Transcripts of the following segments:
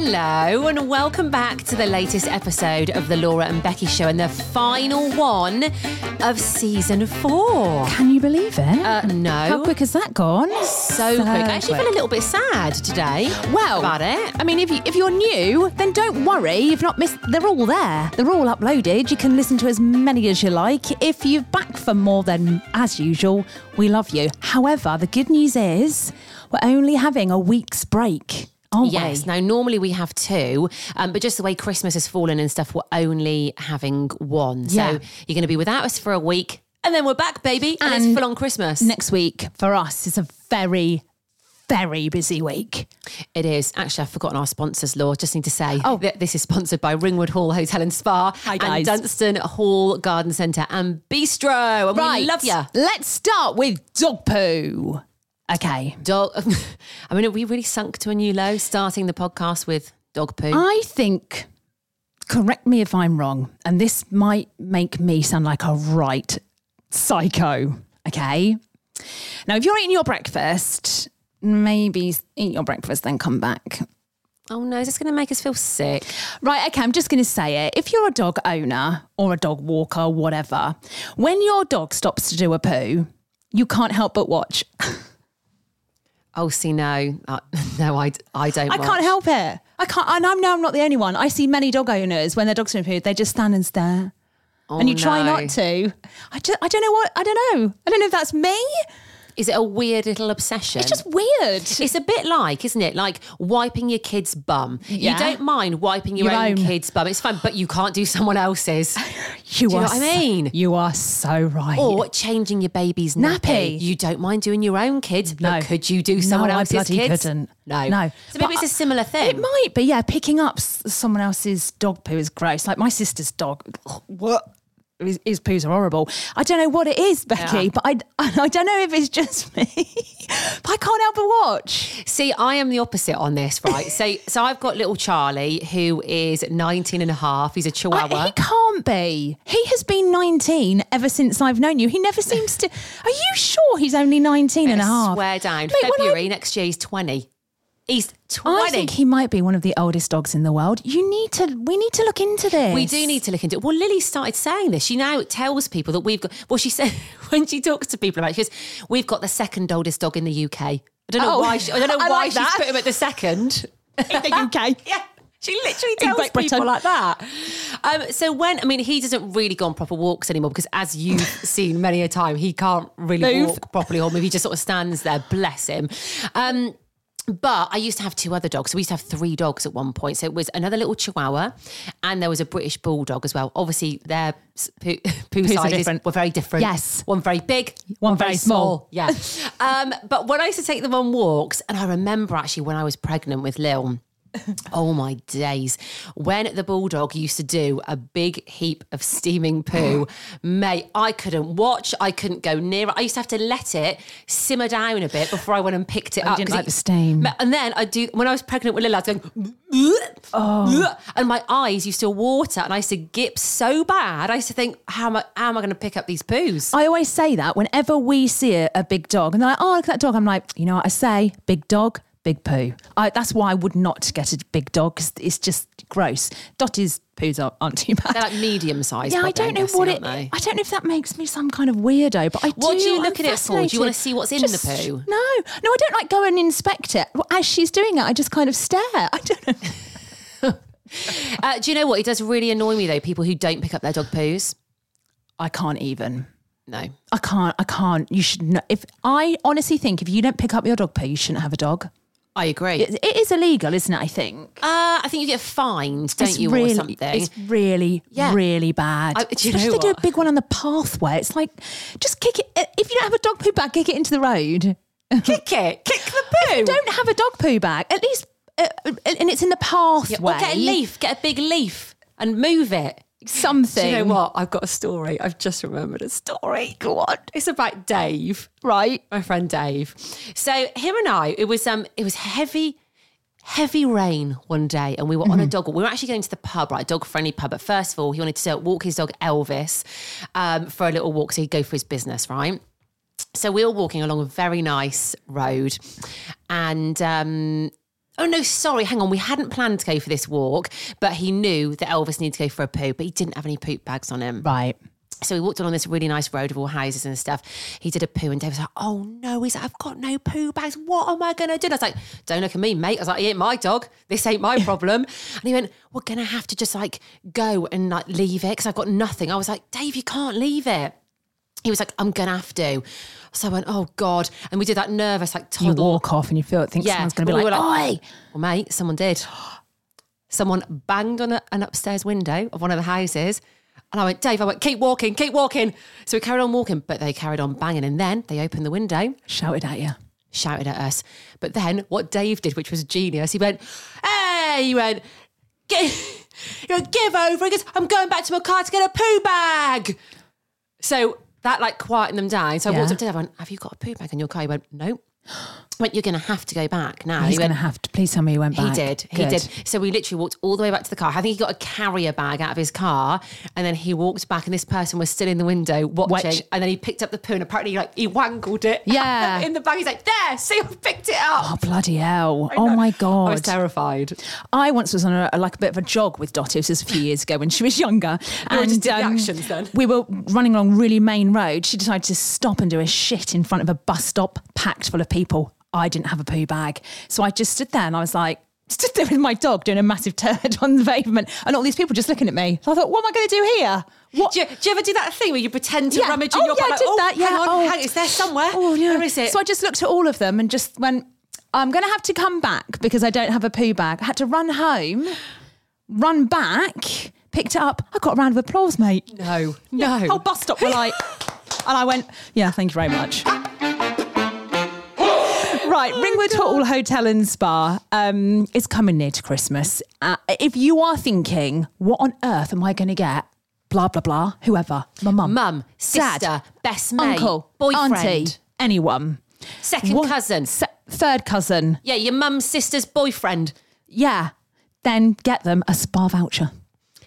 Hello, and welcome back to the latest episode of the Laura and Becky Show and the final one of season four. Can you believe it? Uh, no. How quick has that gone? So, quick. I actually feel a little bit sad today. Well, about it. I mean, if, you, if you're new, then don't worry. You've not missed. They're all there. They're all uploaded. You can listen to as many as you like. If you're back for more than as usual, we love you. However, the good news is we're only having a week's break. Aren't Yes. we? Now, normally we have two, um, but just the way Christmas has fallen and stuff, we're only having one. So you're going to be without us for a week, and then we're back, baby, and, And it's full on Christmas. Next week for us is a very, very busy week. It is. Actually, I've forgotten our sponsors, Law. Just need to say Oh. that this is sponsored by Ringwood Hall Hotel and Spa Hi, and. Dunston Hall Garden Centre and Bistro. And we love you. Let's start with dog poo. Okay. Dog. I mean, are we really sunk to a new low starting the podcast with dog poo? I think, correct me if I'm wrong, and this might make me sound like a right psycho. Okay. Now, if you're eating your breakfast, maybe eat your breakfast, then come back. oh no, is this going to make us feel sick? Right, okay, I'm just going to say it. If you're a dog owner or a dog walker, whatever, when your dog stops to do a poo, you can't help but watch. Oh, see, no, uh, no, I, I don't. I watch. can't help it. I can't, and I'm now I'm not the only one. I see many dog owners when their dog's doing food, they just stand and stare. Oh, and you try not to. I, just, I don't know what, I don't know. I don't know if that's me. Is it a weird little obsession? It's just weird. It's a bit like, isn't it? Like wiping your kid's bum. Yeah. You don't mind wiping your, Your own, own. kid's bum. It's fine, but you can't do someone else's. you Do you are know what I mean? You are so right. Or changing your baby's nappy. Nappy. You don't mind doing your own kids, but No. could you do someone No, I else's bloody kids? couldn't. No. No. So maybe But it's a similar thing. It might be, yeah. Picking up someone else's dog poo is gross. Like my sister's dog, what? His, his poos are horrible. I don't know what it is, Becky, Yeah. but I, I don't know if it's just me. but I can't help but watch. See, I am the opposite on this, right? so so I've got little Charlie who is 19 and a half. He's a I, chihuahua. he can't be. He has been 19 ever since I've known you. He never seems to. Are you sure he's only 19 and a half? Swear down. Mate, when I- February next year he's 20. He's 20. I think he might be one of the oldest dogs in the world. You need to. We need to look into this. We do need to look into it. Well, Lily started saying this. She now tells people that we've got. Well, she said when she talks to people about it, she goes, "We've got the second oldest dog in the UK." I don't know Oh, why. She, I don't know I why like she's that. put him at the second. in the UK. yeah. She literally tells people Britain. like that. Um, so when I mean he doesn't really go on proper walks anymore because as you've seen many a time he can't really Move. walk properly or maybe he just sort of stands there. Bless him. Um, but I used to have two other dogs. So we used to have three dogs at one point. So it was another little Chihuahua, and there was a British Bulldog as well. Obviously, their poo, poo sizes different. were very different. Yes. one very big, One very small. Yeah. um, but when I used to take them on walks, and I remember actually when I was pregnant with Lil, Oh my days. When the bulldog used to do a big heap of steaming poo, mate, I couldn't watch, I couldn't go near it. I used to have to let it simmer down a bit before I went and picked it Oh, up. didn't like it- the steam. And then I do when I was pregnant with Lila, I was going oh. and my eyes used to water and I used to gip so bad. I used to think, how am I how am I gonna pick up these poos? I always say that whenever we see a, a big dog and they're like, oh, look at that dog. I'm like, you know what I say? Big dog, big poo. I, that's why I would not get a big dog because it's just gross. Dotty's poos aren't, aren't too bad. They're like medium sized. yeah, I don't know what it. I don't know if that makes me some kind of weirdo, but I do. What do you I'm look at it for? Do you wanna see what's in the poo? No, no, I don't like go and inspect it. As she's doing it, I just kind of stare. I don't know. Uh, do you know what? It does really annoy me though, people who don't pick up their dog poos. I can't even. No. I can't. I can't. You should. Know. If I honestly think if you don't pick up your dog poo, you shouldn't have a dog. I agree. It, it is illegal, isn't it? I think. Uh, I think you get fined, don't it's you, really, or something? It's really, Yeah. really bad. I- do you Especially know if they do a big one on the pathway. It's like, just kick it. If you don't have a dog poo bag, kick it into the road. kick it, kick the poo. Don't have a dog poo bag. At least, uh, and it's in the pathway. Yeah, or get a leaf, get a big leaf, and move it. Something. Do you know what? I've got a story. I've just remembered a story. Go on. It's about Dave, Right. my friend Dave. So him and I, it was um, it was heavy, heavy rain one day, and we were on a dog. We were actually going to the pub, right, dog friendly pub. But first of all, he wanted to walk his dog Elvis um, for a little walk, so he'd go for his business, right? So we were walking along a very nice road, and um, oh no, sorry, hang on, we hadn't planned to go for this walk, but he knew that Elvis needed to go for a poo, but he didn't have any poop bags on him. Right. So we walked along this really nice road of all houses and stuff. He did a poo, and Dave was like, "Oh no!" He's like, "I've got no poo bags. What am I going to do?" And I was like, "Don't look at me, mate." I was like, "He ain't my dog. This ain't my problem." and he went, "We're going to have to just like go and like leave it because I've got nothing." I was like, "Dave, you can't leave it." He was like, "I'm going to have to." So I went, "Oh God!" And we did that nervous like You walk off and you feel it, think someone's going to be we like, were "Oi!" Well, mate, someone did. Someone banged on a, an upstairs window of one of the houses. And I went, Dave, I went, keep walking, keep walking. So we carried on walking, but they carried on banging. And then they opened the window, Shouted at you. shouted at us. But then what Dave did, which was genius, he went, hey, he went, give, he went, give over. He goes, I'm going back to my car to get a poo bag. So that like quietened them down. So I walked up to went, have you got a poo bag in your car? He went, no. Went, you're going to have to go back now. He's He going to have to. Please tell me you went back. he did. He Good. did. So we literally walked all the way back to the car. I think he got a carrier bag out of his car, and then he walked back, and this person was still in the window watching. Which- and then he picked up the poo, and apparently, like he wangled it. Yeah. in the bag. He's like, "There, see, I picked it up." Oh bloody hell! Oh my god! I was terrified. I once was on a, like a bit of a jog with Dottie. This was a few years ago when she was younger, You and um, just doing the actions then? we were running along really main road. She decided to stop and do a shit in front of a bus stop packed full of people. I didn't have a poo bag, so I just stood there and I was like. Stood there with my dog doing a massive turd on the pavement, and all these people just looking at me. So I thought, what am I going to do here? What? Do you, do you ever do that thing where you pretend to Yeah. rummage in Oh, your yeah, bag? I like, did oh, that, yeah. Hang on, Oh. hang, it's there somewhere. Oh, yeah. Where is it? So I just looked at all of them and just went, I'm going to have to come back because I don't have a poo bag. I had to run home, run back, picked it up. I got a round of applause, mate. no, no. Whole bus stop were like, and I went, yeah, thank you very much. Right, Ringwood Hall Hotel and Spa um, is coming near to Christmas. Uh, if you are thinking, what on earth am I going to get? Blah, blah, blah, whoever. My mum. Mum, sister, Dad, best mate, uncle, boyfriend, auntie, anyone. second What- cousin. Se- third cousin. yeah, your mum's sister's boyfriend. Yeah. Then get them a spa voucher.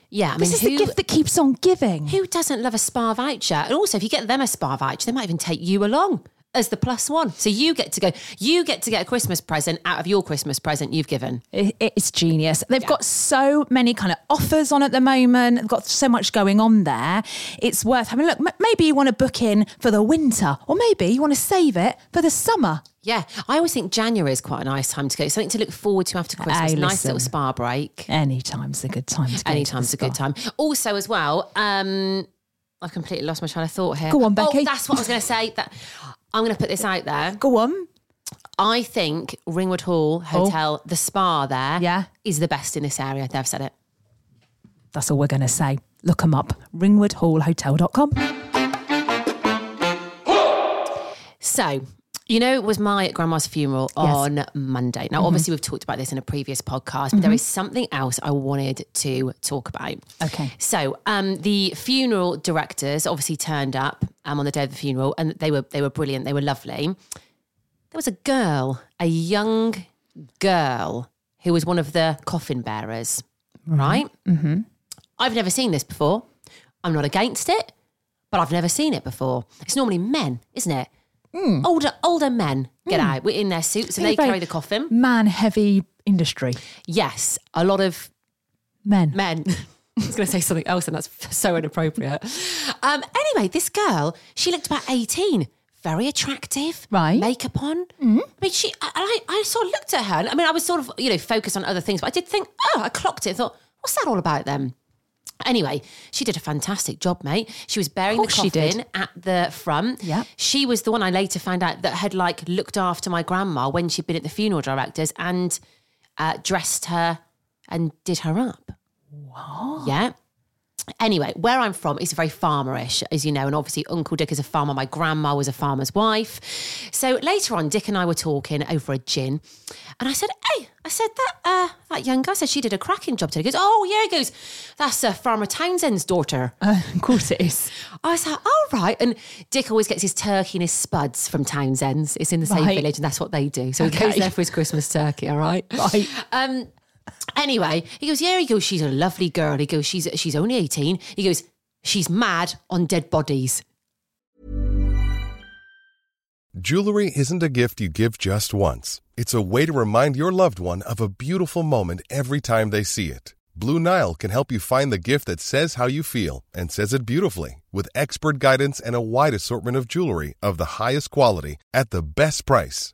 Yeah, I mean, This is who, the gift that keeps on giving. Who doesn't love a spa voucher? And also, if you get them a spa voucher, they might even take you along as the plus one. So you get to go, you get to get a Christmas present out of your Christmas present you've given. It's genius. They've got so many kind of offers on at the moment. They've got so much going on there. It's worth having a look. Maybe you want to book in for the winter, or maybe you want to save it for the summer. Yeah, I always think January is quite a nice time to go. Something to look forward to after Christmas. Hey, nice little spa break. Anytime's a good time to go. to Anytime's a good time. Also, as well, um, I've completely lost my train of thought here. Go on, Oh, Becky. that's what I was going to say. That I'm going to put this out there. Go on. I think Ringwood Hall Hotel, oh. the spa there, Oh. Yeah. is the best in this area. They've said it. That's all we're going to say. Look them up. ringwoodhallhotel.com. So You know, it was my grandma's funeral on Monday. Now, obviously, we've talked about this in a previous podcast, but there is something else I wanted to talk about. Okay. So, um, the funeral directors obviously turned up um, on the day of the funeral, and they were they were brilliant. They were lovely. There was a girl, a young girl, who was one of the coffin bearers. Right. Mm-hmm. I've never seen this before. I'm not against it, but I've never seen it before. It's normally men, isn't it? Hmm. Older older men get hmm. out with in their suits and they carry the coffin. Man heavy industry. Yes, a lot of Men. men. I was going to say something else, and that's so inappropriate. Um, anyway, this girl, she looked about 18, very attractive, Right. Makeup on. Hmm. But she, I, I, I sort of looked at her. and I mean, I was sort of, you know, focused on other things, but I did think, oh, I clocked it. thought, what's that all about then? Anyway, she did a fantastic job, mate. She was bearing the coffin at the front. Yeah. She was the one I later found out that had like looked after my grandma when she'd been at the funeral directors and uh, dressed her and did her up. What? Yeah. Anyway, where I'm from is very farmerish, as you know, and obviously Uncle Dick is a farmer. My grandma was a farmer's wife. So later on, Dick and I were talking over a gin, and I said, "Hey, I said that uh, that young girl said she did a cracking job today." He goes, "Oh yeah," he goes, "That's uh, Farmer Townsend's daughter." Uh, of course it is. I was like, "All right." And Dick always gets his turkey and his spuds from Townsend's. It's in the same Right. village, and that's what they do. So he goes there for his Christmas turkey. All right, Right. um, anyway, he goes, yeah. He goes, she's a lovely girl. He goes, she's she's only eighteen. He goes, she's mad on dead bodies. Jewelry isn't a gift you give just once. It's a way to remind your loved one of a beautiful moment every time they see it. Blue Nile can help you find the gift that says how you feel and says it beautifully with expert guidance and a wide assortment of jewelry of the highest quality at the best price.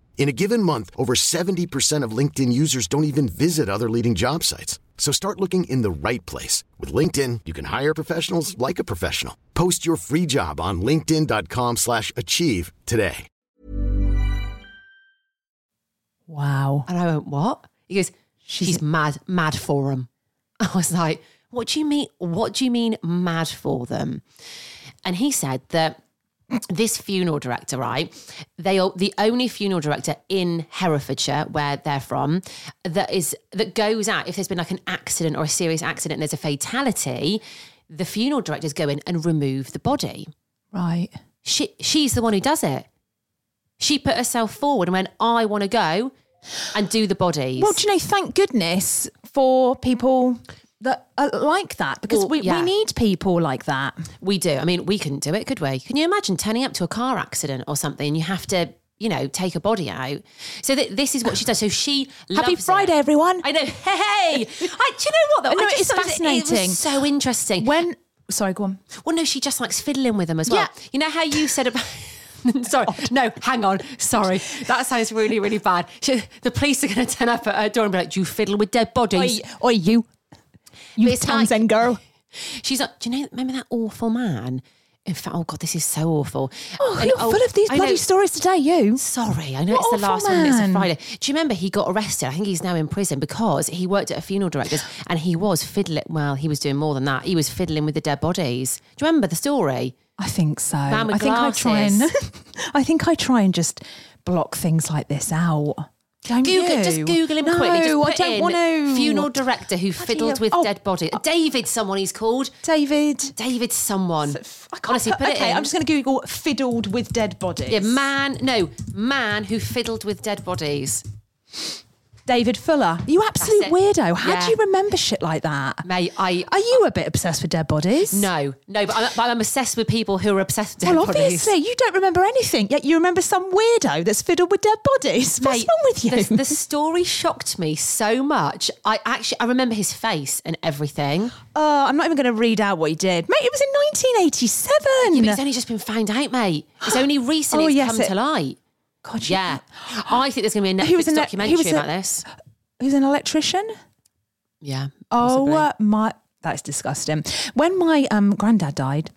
In a given month, over 70% of LinkedIn users don't even visit other leading job sites. So start looking in the right place. With LinkedIn, you can hire professionals like a professional. Post your free job on linkedin.com slash achieve today. Wow. And I went, what? He goes, she's, mad, mad for them. I was like, what do you mean? What do you mean mad for them? And he said that this funeral director, right? They are the only funeral director in Herefordshire, where they're from, that is that goes out if there's been like an accident or a serious accident, and there's a fatality. The funeral directors go in and remove the body. Right. She she's the one who does it. She put herself forward and went, I want to go and do the bodies. Well, do you know, thank goodness for people that are uh, like that because Well, we, yeah. we need people like that. We do. I mean, we couldn't do it, could we? Can you imagine turning up to a car accident or something and you have to, you know, take a body out? So th- this is what she does. So she Happy Friday, it. everyone. I know. Hey, I, do you know what? Though? I it's thought it was- It fascinating. so interesting. When, sorry, go on. Well, no, she just likes fiddling with them as well. Yeah. You know how you said about. Sorry, no, hang on. Sorry, that sounds really, really bad. She, the police are going to turn up at her door and be like, "Do you fiddle with dead Oi, bodies?" oi, you. You it's like- Townsend girl. She's like, "Do you know? Remember that awful man?" In fact, oh god, this is so awful. Oh, And- you're oh, full of these I bloody know- stories today, you. Sorry, I know What it's the last one. It's a. Friday. Do you remember he got arrested? I think he's now in prison because he worked at a funeral director's and he was fiddling. Well, he was doing more than that. He was fiddling with the dead bodies. Do you remember the story? I think so. Man I think I try and. I think I try and just block things like this out. Don't Google, you? just Google him no, quickly. Just I put don't in want to. Funeral director who fiddled with oh, dead bodies. Oh. David, someone he's called. David. David, someone. I can't Honestly, put, put it okay. I'm just going to Google fiddled with dead bodies. Yeah, man. No, man who fiddled with dead bodies. David Fuller. You absolute weirdo. How Yeah. do you remember shit like that? Mate, I. Are you a bit obsessed with dead bodies? No, no, but I'm, but I'm obsessed with people who are obsessed with dead bodies. Well, bodies. obviously, you don't remember anything, yet you remember some weirdo that's fiddled with dead bodies. What's Mate, wrong with you? The, the story shocked me so much. I actually I remember his face and everything. Oh, I'm not even going to read out what he did. Mate, it was in 1987. But he's only just been found out, mate. It's only recently Oh, it's yes, come it- to light. God, you- Yeah, I think there's going to be a He was Netflix in that- he documentary was a- about this. Who's an electrician? Yeah. Oh possibly. uh, my, that's disgusting. When my um, granddad died,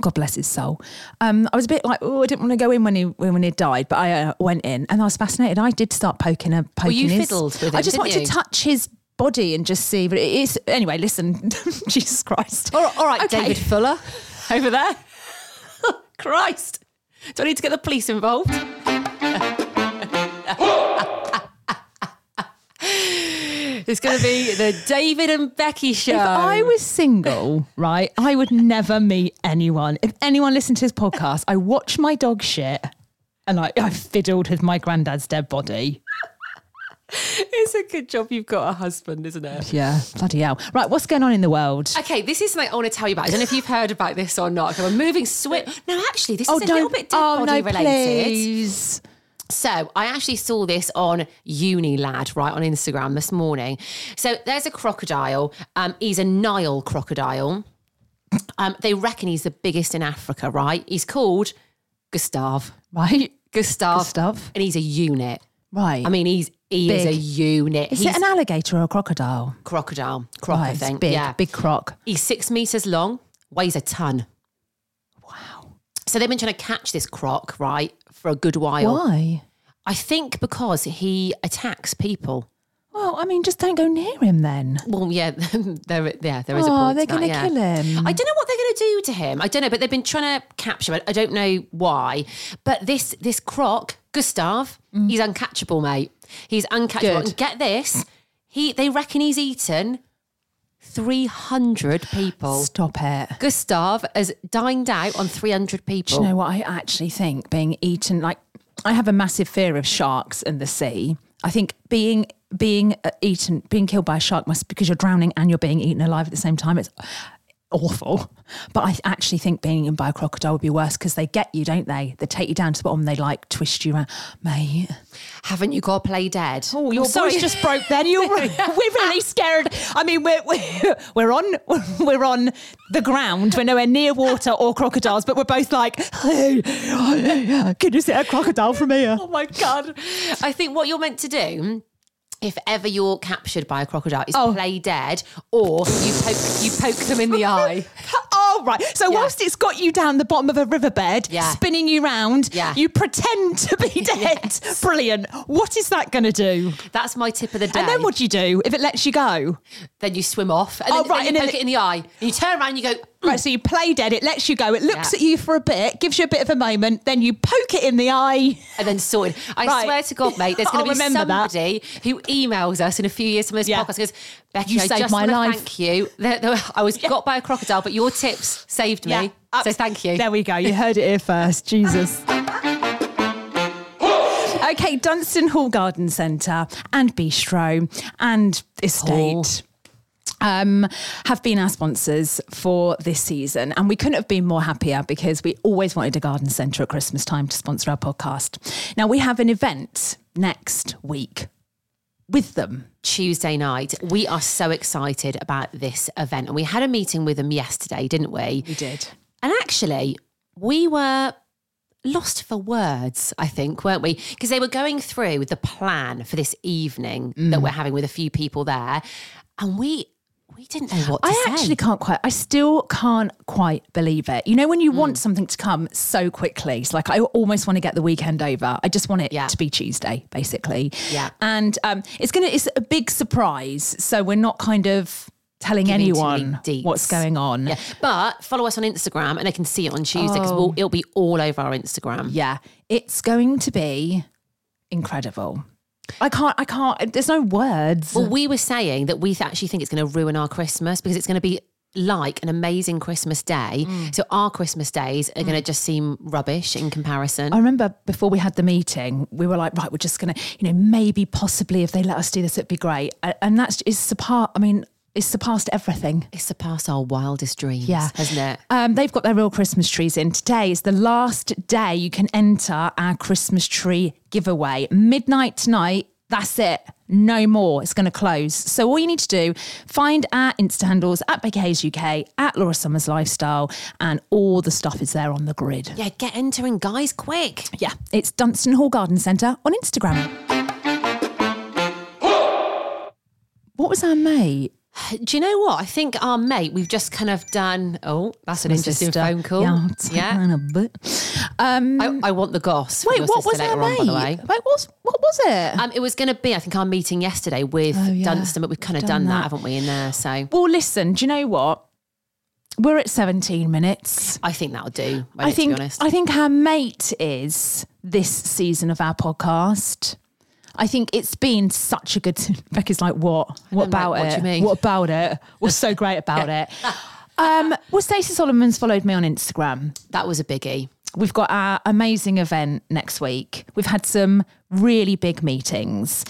God bless his soul. Um, I was a bit like, oh, I didn't want to go in when he when he died, but I uh, went in and I was fascinated. I did start poking a poking. you his, fiddled with I just wanted you? to touch his body and just see. But it is anyway. Listen, Jesus Christ. All right, all right Okay. David Fuller over there. Christ. Do I need to get the police involved? it's going to be the David and Becky show. If I was single, right, I would never meet anyone. If anyone listened to this podcast, I watch my dog shit and I, I fiddled with my granddad's dead body. It's a good job you've got a husband, isn't it? Yeah, bloody hell. Right, what's going on in the world? Okay, this is something I want to tell you about. I don't know if you've heard about this or not. Okay, we're moving swift. No, actually, this is a little bit dead oh, body no, related. please. So I actually saw this on Unilad, right, on Instagram this morning. So there's a crocodile. Um, he's a Nile crocodile. Um, they reckon he's the biggest in Africa, right? He's called Gustav. Right, Gustav. Gustav. And he's a unit. right. I mean, he's he is a unit. is he's it an alligator or a crocodile? crocodile. Croc, I Right, it's think. big, yeah. big croc. He's six meters long, weighs a ton. Wow. So they've been trying to catch this croc, right, for a good while. Why? I think because he attacks people. Well, I mean, just don't go near him then. Well, yeah, there, yeah, there is a Oh, point. they're to that, gonna yeah. kill him. I don't know what they're going to do to him. I don't know, but they've been trying to capture it. I don't know why. But this this croc, Gustav, mm. he's uncatchable, mate. He's uncatchable. And get this, he they reckon he's eaten three hundred people. Stop it. Gustav has dined out on three hundred Do people. you know what I actually think? Being eaten, like I have a massive fear of sharks and the sea. I think being being uh, eaten, being killed by a shark must because you're drowning and you're being eaten alive at the same time. It's awful. But I actually think being eaten by a crocodile would be worse because they get you, don't they? They take you down to the bottom. They like twist you around, mate. Haven't you got to play dead? Oh, your voice just broke. Then You're, we're really scared. I mean, we're we're we're on we're on the ground. We're nowhere near water or crocodiles, but we're both like, hey, oh, can you see a crocodile from here? Oh my god! I think what you're meant to do. If ever you're captured by a crocodile, is Oh. play dead, or you poke you poke them in the eye. Oh right. So Yeah. whilst it's got you down the bottom of a riverbed, Yeah. spinning you round, Yeah. you pretend to be dead. Yes. Brilliant. What is that going to do? That's my tip of the day. And then what do you do if it lets you go? Then you swim off, and Oh, then, right, then you and poke it- it in the eye. And you turn around, and you go. Right, so you play dead, it lets you go, it looks Yeah. at you for a bit, gives you a bit of a moment, then you poke it in the eye. and then sorted. I Right. swear to God, mate, there's going to be remember that. somebody who emails us in a few years from this Yeah. podcast and goes, Becky, You I saved just my life." thank you. I was got by a crocodile, but your tips saved me. So thank you. There we go. You heard it here first. Jesus. Okay, Dunston Hall Garden Centre and Bistro and oh. Estate. Um, have been our sponsors for this season, and we couldn't have been more happier because we always wanted a garden centre at Christmas time to sponsor our podcast. Now we have an event next week with them. Tuesday night. We are so excited about this event. And we had a meeting with them yesterday, didn't we? We did. And actually, we were lost for words, I think, weren't we? Because they were going through the plan for this evening Mm. that we're having with a few people there. And we we didn't know what to I say. actually can't quite. I still can't quite believe it. You know, when you want Mm. something to come so quickly, it's like I almost want to get the weekend over. I just want it Yeah. to be Tuesday, basically. Yeah. and um, it's gonna. It's a big surprise, so we're not kind of telling Giving anyone what's going on. Yeah. But follow us on Instagram and they can see it on Tuesday because we'll, it'll be all over our Instagram. Yeah, it's going to be incredible. I can't. I can't. There's no words. Well, we were saying that we actually think it's going to ruin our Christmas because it's going to be like an amazing Christmas day. Mm. So our Christmas days are going to just seem rubbish in comparison. I remember before we had the meeting, we were like, right, we're just going to, you know, maybe, possibly, if they let us do this, it'd be great. And that's is part. I mean, it's surpassed everything. It's surpassed our wildest dreams, Yeah. hasn't it? Um, they've got their real Christmas trees in. Today is the last day you can enter our Christmas tree giveaway. Midnight tonight. That's it. no more. It's going to close. So all you need to do, find our Insta handles at Becky Hayes UK, at Laura Summers Lifestyle, and all the stuff is there on the grid. Yeah, get entering, guys, quick. Yeah, it's Dunston Hall Garden Centre on Instagram. what was our mate? Do you know what? I think our mate, we've just kind of done. Oh, that's an My interesting sister. phone call. Yeah, Yeah. a bit. Um, I, I want the goss. wait, what was our later on, mate? by the way. Wait, what's, what was it? Um, it was going to be, I think, our meeting yesterday with Oh, yeah. Dunston, but we've kind of Done done that, that. haven't we, in there? So well, listen, do you know what? We're at 17 minutes. I think that'll do. I think to be honest. I think our mate is this season of our podcast. I think it's been such a good. Becky's like, what? What I'm like, about what it? do you mean? What about it? What's so great about it? Um, well, Stacey Solomon's followed me on Instagram. that was a biggie. We've got our amazing event next week. We've had some really big meetings.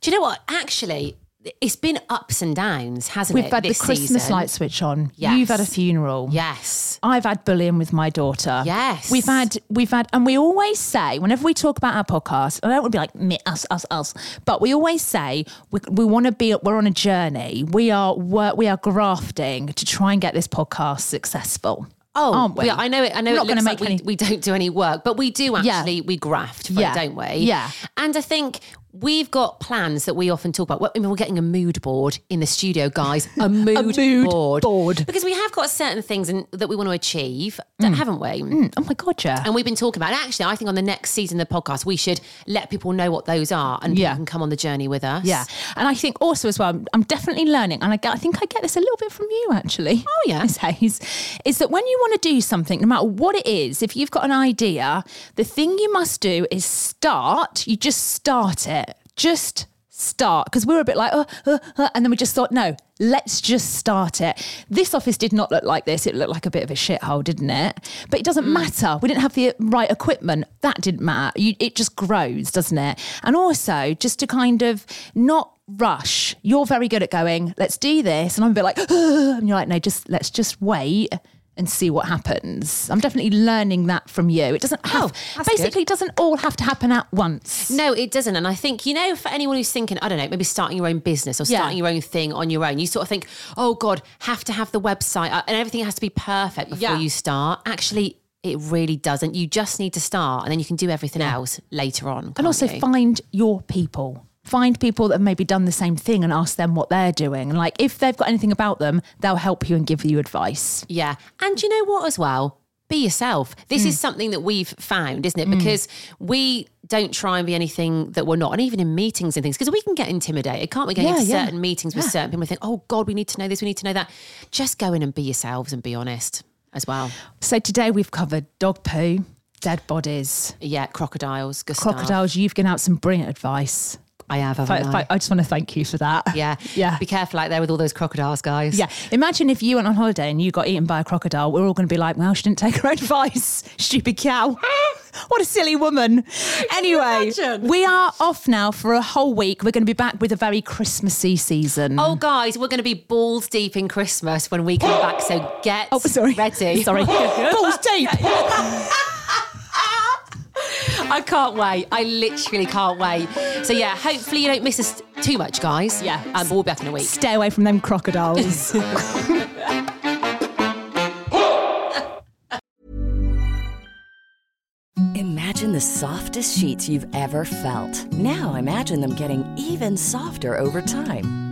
Do you know what? Actually, it's been ups and downs, hasn't it? We've it? had the Christmas season? light switch on. Yes. You've had a funeral. Yes. I've had bullying with my daughter. Yes. We've had, we've had, and we always say, whenever we talk about our podcast, I don't want to be like me, us, us, us, but we always say we, we want to be, we're on a journey. We are, work, we are grafting to try and get this podcast successful. Oh, aren't we? yeah, I know it. I know We're it looks like make we, any- we don't do any work, but we do Yeah. actually. We graft, for Yeah. it, don't we? Yeah. And I think we've got plans that we often talk about. Well, I mean, we're getting a mood board in the studio, guys. A mood, mood board. board. because we have got certain things in, that we want to achieve, don't- haven't we? Mm, oh my God, yeah. And we've been talking about. Actually, I think on the next season of the podcast, we should let people know what those are, and Yeah. people can come on the journey with us. Yeah, and I think also as well, I'm- I'm definitely learning, and I, get, I think I get this a little bit from you actually. Oh, yeah. Miss Hayes, is that when you want to do something, no matter what it is, if you've got an idea, the thing you must do is start. You just start it, just start, because we were a bit like, uh, uh, uh, and then we just thought, no, let's just start it. This office did not look like this; it looked like a bit of a shithole, didn't it? But it doesn't hmm. matter. We didn't have the uh, right equipment. That didn't matter. You, it just grows, doesn't it? And also, just to kind of not rush. You're very good at going, let's do this. And I'm a bit like, and you're like, no, just let's just wait and see what happens. I'm definitely learning that from you. It doesn't have, Oh, basically, it doesn't all have to happen at once. No, it doesn't. And I think, you know, for anyone who's thinking, I don't know, maybe starting your own business or Yeah. starting your own thing on your own, you sort of think, oh God, have to have the website uh, and everything has to be perfect before Yeah. you start. Actually, it really doesn't. You just need to start and then you can do everything else later on. And also you? find your people. Find people that have maybe done the same thing and ask them what they're doing. And like, if they've got anything about them, they'll help you and give you advice. Yeah. And you know what, as well? Be yourself. This Mm. is something that we've found, isn't it? Because we don't try and be anything that we're not. And even in meetings and things, because we can get intimidated, can't we? Going Yeah, into yeah. certain meetings with certain people and think, oh God, we need to know this, we need to know that. Just go in and be yourselves and be honest as well. So today we've covered dog poo, dead bodies, Yeah, crocodiles, Gustav. crocodiles. You've given out some brilliant advice. I have, I, I? I just want to thank you for that. Yeah. Yeah. Be careful out there with all those crocodiles, guys. Yeah. Imagine if you went on holiday and you got eaten by a crocodile. We're all going to be like, well, she didn't take her advice. Stupid cow. what a silly woman. Anyway, we are off now for a whole week. We're going to be back with a very Christmassy season. Oh, guys, we're going to be balls deep in Christmas when we come back. So get Oh, sorry. ready. Sorry. Balls deep. I can't wait. I literally can't wait. So yeah, hopefully you don't miss us too much, guys. Yeah. Um, but we'll be back in a week. Stay away from them crocodiles. Imagine the softest sheets you've ever felt. Now imagine them getting even softer over time.